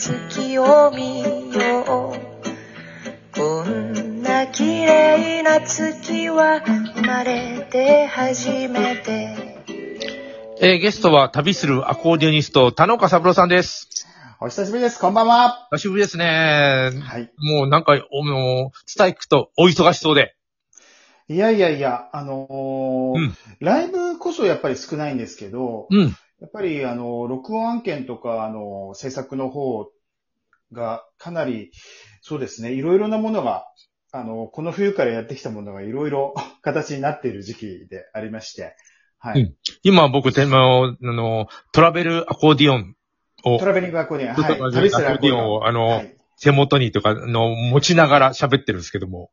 月を見ようこんな綺麗な月は生まれて初めてえーゲストは旅するアコーディオニスト、田中三郎さんです。お久しぶりです。こんばんは。久しぶりですね。はい。もうなんか、おもう、伝え聞くとお忙しそうで。いやいやいや、あのーうんライブこそやっぱり少ないんですけど、うん。やっぱりあの、録音案件とか、あの、制作の方がかなり、そうですね、いろいろなものが、あの、この冬からやってきたものがいろいろ 形になっている時期でありまして、はい。うん今僕、テーマを、あの、トラベルアコーディオンを、トラベリングアコーディオン、はい。旅するアコーディオンを、あの、はい。手元にとか、あの、持ちながら喋ってるんですけども、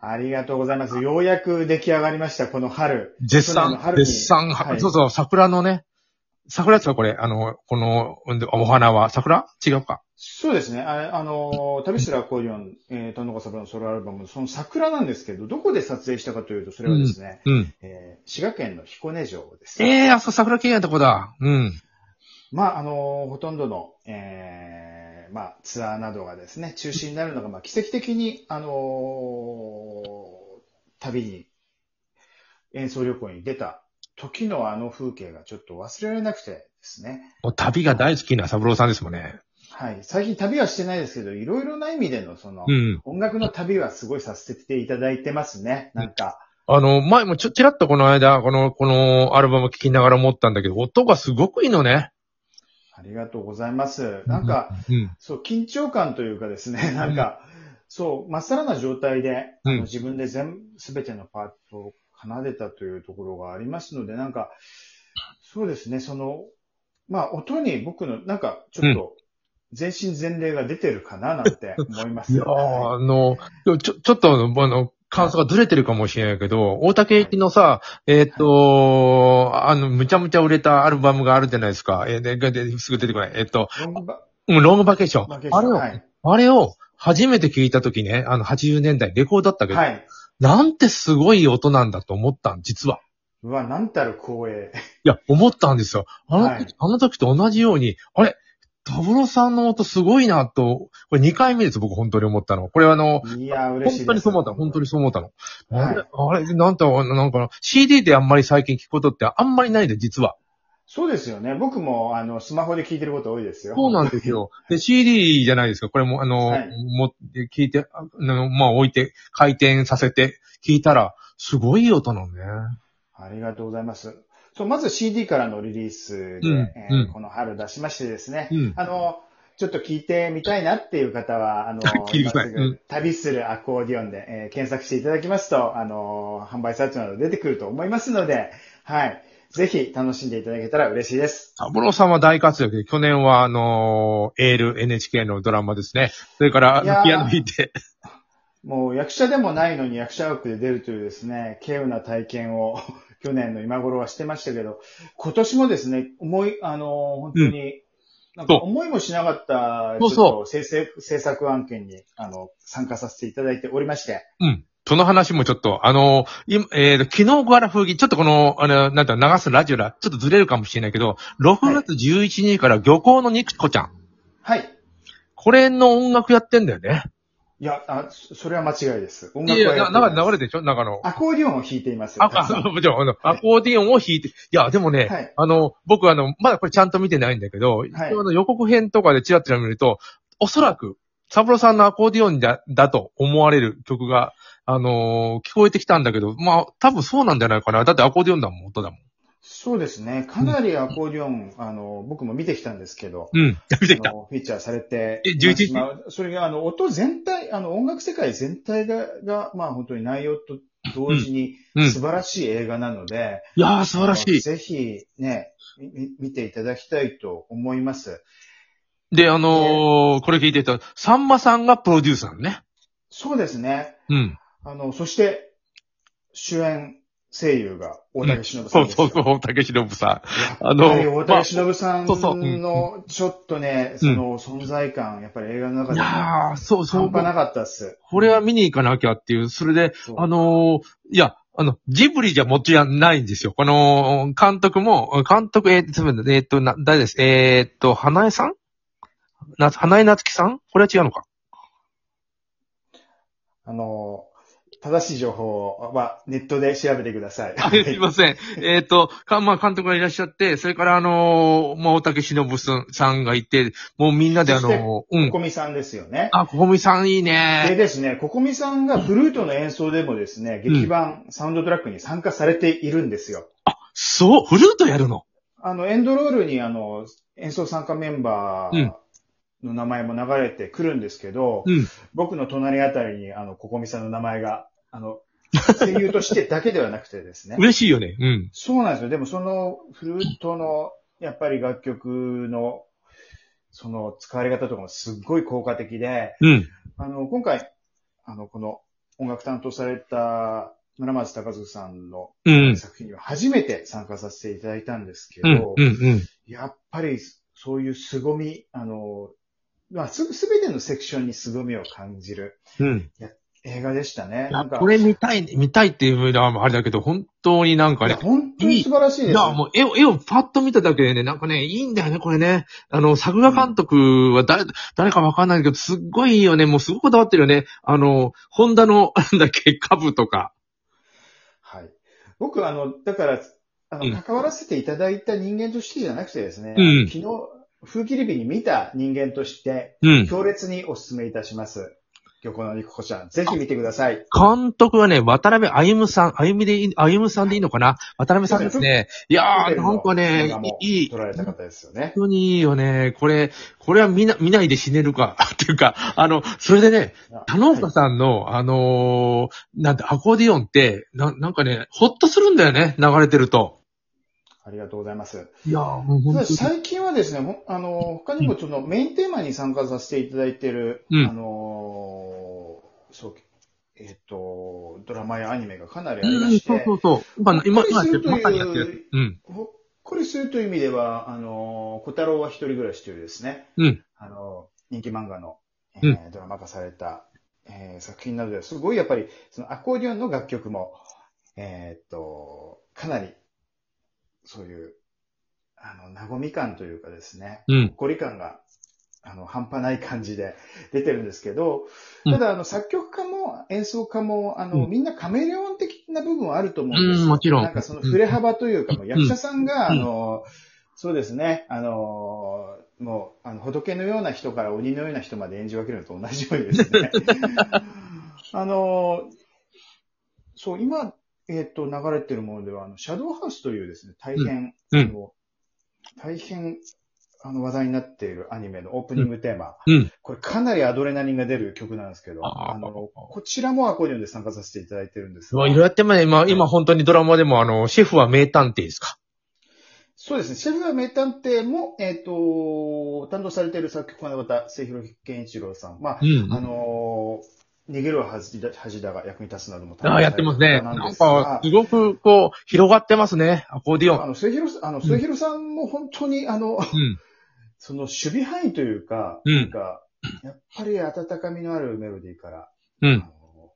ありがとうございます。ようやく出来上がりました、この春。絶賛絶賛、はいそうそう、桜のね、桜ですかこれ、あの、この、うんお花は、桜？違うか。そうですね。ああの、旅するアコーディオン、えー、トンノコサブのソロアルバム、その桜なんですけど、どこで撮影したかというと、それはですね、うん。えー滋賀県の彦根城です。ええー、あそこ桜系やとこだ。うん。まあ、あの、ほとんどの、えーまあ、ツアーなどがですね、中止になるのが、まあ、奇跡的に、あの旅に、演奏旅行に出た時のあの風景がちょっと忘れられなくてですね。もう旅が大好きな三郎さんですもんね。はい。最近旅はしてないですけど、いろいろな意味での、その、うん。音楽の旅はすごいさせていただいてますね。なんか、あの、前もちょ、ちらっとこの間、この、このアルバム聴きながら思ったんだけど、音がすごくいいのね。ありがとうございます。なんか、うん。そう、緊張感というかですね、なんか、そう、まっさらな状態で、あうんの自分で全、すべてのパートを奏でたというところがありますので、なんか、そうですね、その、まあ、音に僕の、なんか、ちょっと、全身全霊が出てるかな、なんて思います。いやーあの、ちょ、ちょっと、あの、感想がずれてるかもしれないけど、大竹行きのさ、えーっと、あの、むちゃむちゃ売れたアルバムがあるじゃないですか。えーで、すぐ出てこない。えーっと、ロング。バケーションあれを、はい。あれを初めて聞いたときね、あの、80年代、レコードだったけど、はい。なんてすごい音なんだと思ったん、実は。うわ、なんたる光栄。いや、思ったんですよ。あの時、はいあの時と同じように、あれ、タブロさんの音すごいなと、これ2回目です、僕本当に思ったの。これはあの、いや、嬉しい。本当にそう思った、本当にそう思ったの。あれ、はいあれ、なんと、なんか、CD であんまり最近聞くことってあんまりないで、実は。そうですよね。僕も、あの、スマホで聞いてること多いですよ。そうなんですよ。で、CD じゃないですか。これも、あの、はいも聞いて、あの、まあ、置いて、回転させて、聞いたら、すごい音なのね。ありがとうございます。そう、まず CD からのリリースで、うんえーうんこの春出しましてですね、うん。あの、ちょっと聞いてみたいなっていう方は、あの、旅するアコーディオンで、えー検索していただきますと、あの、販売サイトなど出てくると思いますので、はい。ぜひ楽しんでいただけたら嬉しいです。サブローさんは大活躍で、去年は、あの、エール NHK のドラマですね。それから、ピアノ弾いて、もう役者でもないのに役者枠で出るというですね、稀有な体験を 去年の今頃はしてましたけど、今年もですね、思い、あの、本当に、なんかそう思いもしなかった、そうそうちょっと制作制作案件に、あの、参加させていただいておりまして、うん。その話もちょっと、あの、今、えーと、昨日から風紀、ちょっとこの、あの、なんて流すラジオら、ちょっとずれるかもしれないけど、6月11日から漁港の肉子ちゃん。はい。これの音楽やってんだよね。いや、あ、そそれは間違いです。音いやいや、楽はやってな中ますで流れでしょ？中の。アコーディオンを弾いています。あ、もちろん、あの、アコーディオンを弾いて、いや、でもね、はいあの、僕あの、まだこれちゃんと見てないんだけど、一応あの予告編とかでチラチラ見ると、おそらく、サブロさんのアコーディオンだ、だと思われる曲が、あのー聞こえてきたんだけど、まあ、多分そうなんじゃないかな。だってアコーディオンだもん、音だもん。そうですね。かなりアコーディオン、あの、僕も見てきたんですけど、うん。見てきたフィーチャーされてえ11日まあそれが、あの、音全体、あの、音楽世界全体が、が、まあ本当に内容と同時にうん。素晴らしい映画なので、いやー、素晴らしい。ぜひね、見ていただきたいと思います。で、あのーこれ聞いてた、さんまさんがプロデューサーね。そうですね。うん。あの、そして、主演声優が大竹しのぶさそんですそうそう、竹忍さん。やあの大竹しのぶさんそうそううんの、ちょっとね、その存在感、やっぱり映画の中いでもやー、そうそう。半端なかったっす。これは見に行かなきゃっていう、それで、そうあのーいや、あの、ジブリじゃもちろんないんですよ。この、監督も、監督、えー、すみませんえーっと、な、誰です？えーっと、花江さん？な、花江夏樹さん？これは違うのか。あの、正しい情報はネットで調べてください。はい、すいません。えっ、と、か、まあ、監督がいらっしゃって、それからあのーまあ、大竹しのぶさんがいて、もうみんなであのーうん。ここみさんですよね。あ、ここみさんいいでね。ですね、ここみさんがフルートの演奏でもですね、劇版、サウンドトラックに参加されているんですよ。そう、フルートやるの？あの、エンドロールにあの、演奏参加メンバーの名前も流れてくるんですけど、うん。僕の隣あたりにあの、ここみさんの名前が、あの、声優としてだけではなくてですね。嬉しいよね。うん。そうなんですよ。でもそのフルートの、やっぱり楽曲の、その使われ方とかもすっごい効果的で、うん。あの、今回、あの、この音楽担当された村松隆嗣さんのうん。作品には初めて参加させていただいたんですけうんど、。うん。うん。やっぱりそういう凄み、あの、まあ、す、すべてのセクションに凄みを感じるうん。映画でしたね。なんか、これ見たい、見たいっていうのはあれだけど、本当になんかね。本当に素晴らしいです。いや、もう絵を、絵をパッと見ただけでね、なんかね、いいんだよね、これね。あの、作画監督は誰、誰かわかんないけど、すっごいいいよね。もうすごくこだわってるよね。あの、ホンダの、なんだっけ、株とか。はい。僕、あの、だから、あうんの、関わらせていただいた人間としてじゃなくてですね、うん昨日、風切り日に見た人間として、うん。強烈にお勧めいたします。漁港の肉子ちゃん、ぜひ見てください。監督はね、渡辺歩夢さん、歩夢でいい、歩夢さんでいいのかな？渡辺さんですね。いやー、なんかねいい。撮られた方ですよね。本当にいいよね。これ、これは見な、見ないで死ねるか。っていうか、あの、それでね、田之岡さんの、あのーなんて、アコーディオンって、な、なんかね、ほっとするんだよね、流れてると。ありがとうございます。いやー、もう本当に。最近はですね、あの、他にもそのメインテーマに参加させていただいている、うんあの、そう、えっ、と、ドラマやアニメがかなりありまうん、して、そうそうそう。今、今、今やってる、ほっこりするというまさにやってる。うん。ほっこりするという意味では、あの、小太郎は一人暮らしというですね、うん。あの、人気漫画の、えうんードラマ化された、えー作品などですごいやっぱり、そのアコーディオンの楽曲も、えーっと、かなり、そういう、あの、和み感というかですね、うん。こり感が、あの、半端ない感じで出てるんですけど、うん。ただ、あの、作曲家も演奏家も、あの、うん。みんなカメレオン的な部分はあると思うんです。よ。うんもちろん。なんかその触れ幅というか、もう役者さんが、うん。あの、そうですね、あの、もう、あの、仏のような人から鬼のような人まで演じ分けるのと同じようにですね、あの、そう、今、えっ、と、流れてるものでは、あの、シャドウハウスというですね、大変、うんあの大変、あの、話題になっているアニメのオープニングテーマ、うん。これかなりアドレナリンが出る曲なんですけど、あの、こちらもアコーディオンで参加させていただいてるんですがいろいろやってますね。今、今本当にドラマでも、あの、シェフは名探偵ですか？そうですね。シェフは名探偵も、えっ、と、担当されている作曲家の方、末広健一郎さん。まあ、うんあのー逃げるは恥だ恥だが役に立つなどもああ、やってますね。なんか、すごく、こう、広がってますね。アコーディオン。あの、末広さん、あの、末広さんも本当に、あの、うん。その守備範囲というか、うんなんか、やっぱり温かみのあるメロディーから、あうん。の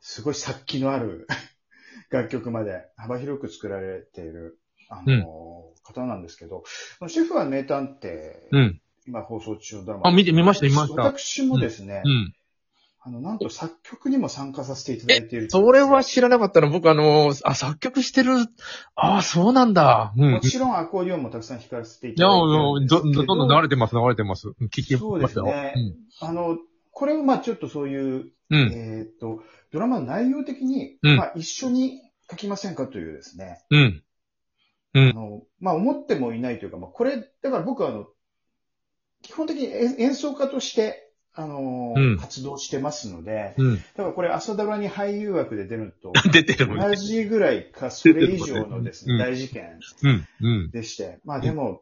すごい殺気のある 楽曲まで幅広く作られている、あの、うん方なんですけど、シェフは名探偵、うん。今放送中のドラマ。あ見て見ました見ました私もですね、うん。あの、なんと作曲にも参加させていただいている。それは知らなかったの。僕、あの、あ、作曲してる。ああ、そうなんだ。うん。もちろんアコーディオンもたくさん弾かせていいや、ただいてるんですけど。どんどん流れてます、流れてます。聞きそうましたよ。ですね。あの、これはまあちょっとそういう、うん。うん。えっ、と、ドラマの内容的に、うんまあ一緒に書きませんかというですね、うん。あの、まあ思ってもいないというか、まあこれ、だから僕はあの、基本的に演演奏家として、あの、うん活動してますので、うん。だからこれ朝ドラに俳優枠で出ると、出てるもん同ね。じぐらいか、それ以上のですね、うん大事件うん。うん。でして、まあでも、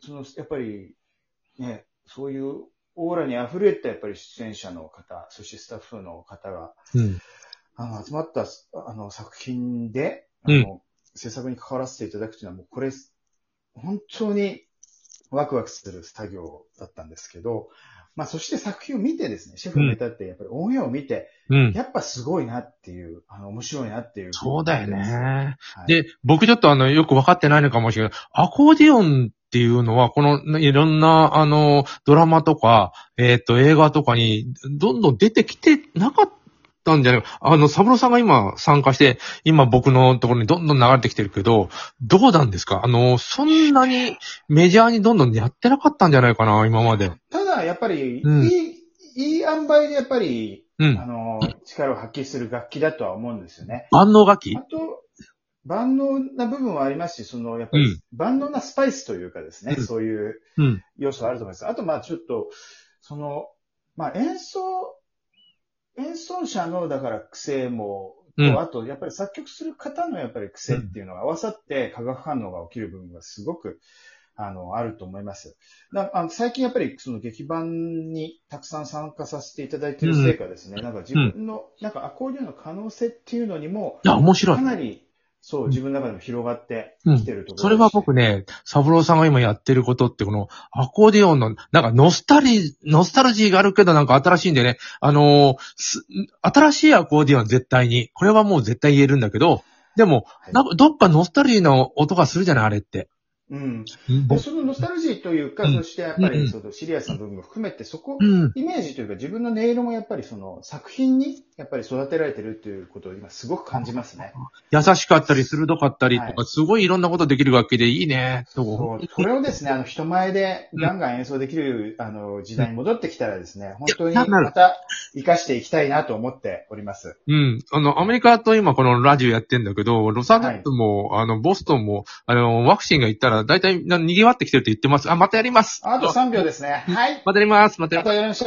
その、やっぱり、ね、そういうオーラに溢れたやっぱり出演者の方、そしてスタッフの方が、うん。あの、集まった、あの、作品で、あうんの、制作に関わらせていただくというのは、もうこれ、本当にワクワクする作業だったんですけど、まあ、そして作品を見てですね、シェフのネタって、やっぱりオンエアを見て、うん。やっぱすごいなっていう、あの、面白いなっていう。そうだよね。はい、で、僕ちょっとあの、よくわかってないのかもしれない。アコーディオンっっていうのは、このいろんな、あの、ドラマとか、えっ、と、映画とかに、どんどん出てきてなかったんじゃないか。あの、サブローさんが今参加して、今僕のところにどんどん流れてきてるけど、どうなんですか？あの、そんなにメジャーにどんどんやってなかったんじゃないかな、今まで。ただ、やっぱり、うんいい、いい塩梅でやっぱり、うんあ。の、力を発揮する楽器だとは思うんですよね。万能楽器？あと、万能な部分はありますし、その、やっぱり、うん万能なスパイスというかですね、うんそういううん。要素はあると思います。あと、まあちょっと、その、まあ演奏、演奏者の、だから癖も、うんとあと、やっぱり作曲する方のやっぱり癖っていうのが合わさって化学反応が起きる部分がすごく、あの、あると思います。だあの最近やっぱりその劇版にたくさん参加させていただいている成果ですね、なんか自分の、なんかアコーディオンの可能性っていうのにも、いや、面白いか。なり、そう、自分の中でも広がってきてるところです、それは僕ね、サブローさんが今やってることって、このアコーディオンの、なんかノスタリ、ノスタルジーがあるけどなんか新しいんでね、あのーす新しいアコーディオンは絶対に、これはもう絶対言えるんだけど、でも、はい。なんかどっかノスタルジーの音がするじゃない、あれって。うん。うんでそのノスタルジーというか、うんそしてやっぱうんりそのシリアスな部分も含めて、そこ、うん。イメージというか自分の音色もやっぱりその作品にやっぱり育てられてるということを今すごく感じますね。優しかったり、鋭かったりとか、はいすごいいろんなことできる楽器でいいね、とそうこれをですね、あの人前でガンガン演奏できる、あの時代に戻ってきたらですね、本当にまた活かしていきたいなと思っております。うん。あの、アメリカと今このラジオやってんだけど、ロサンゼルスも、あの、ボストンも、あの、ワクチンが行ったら、だいたい賑わってきてるって言ってます。あ、またやります。あと3秒ですね。はい。またやります。またやります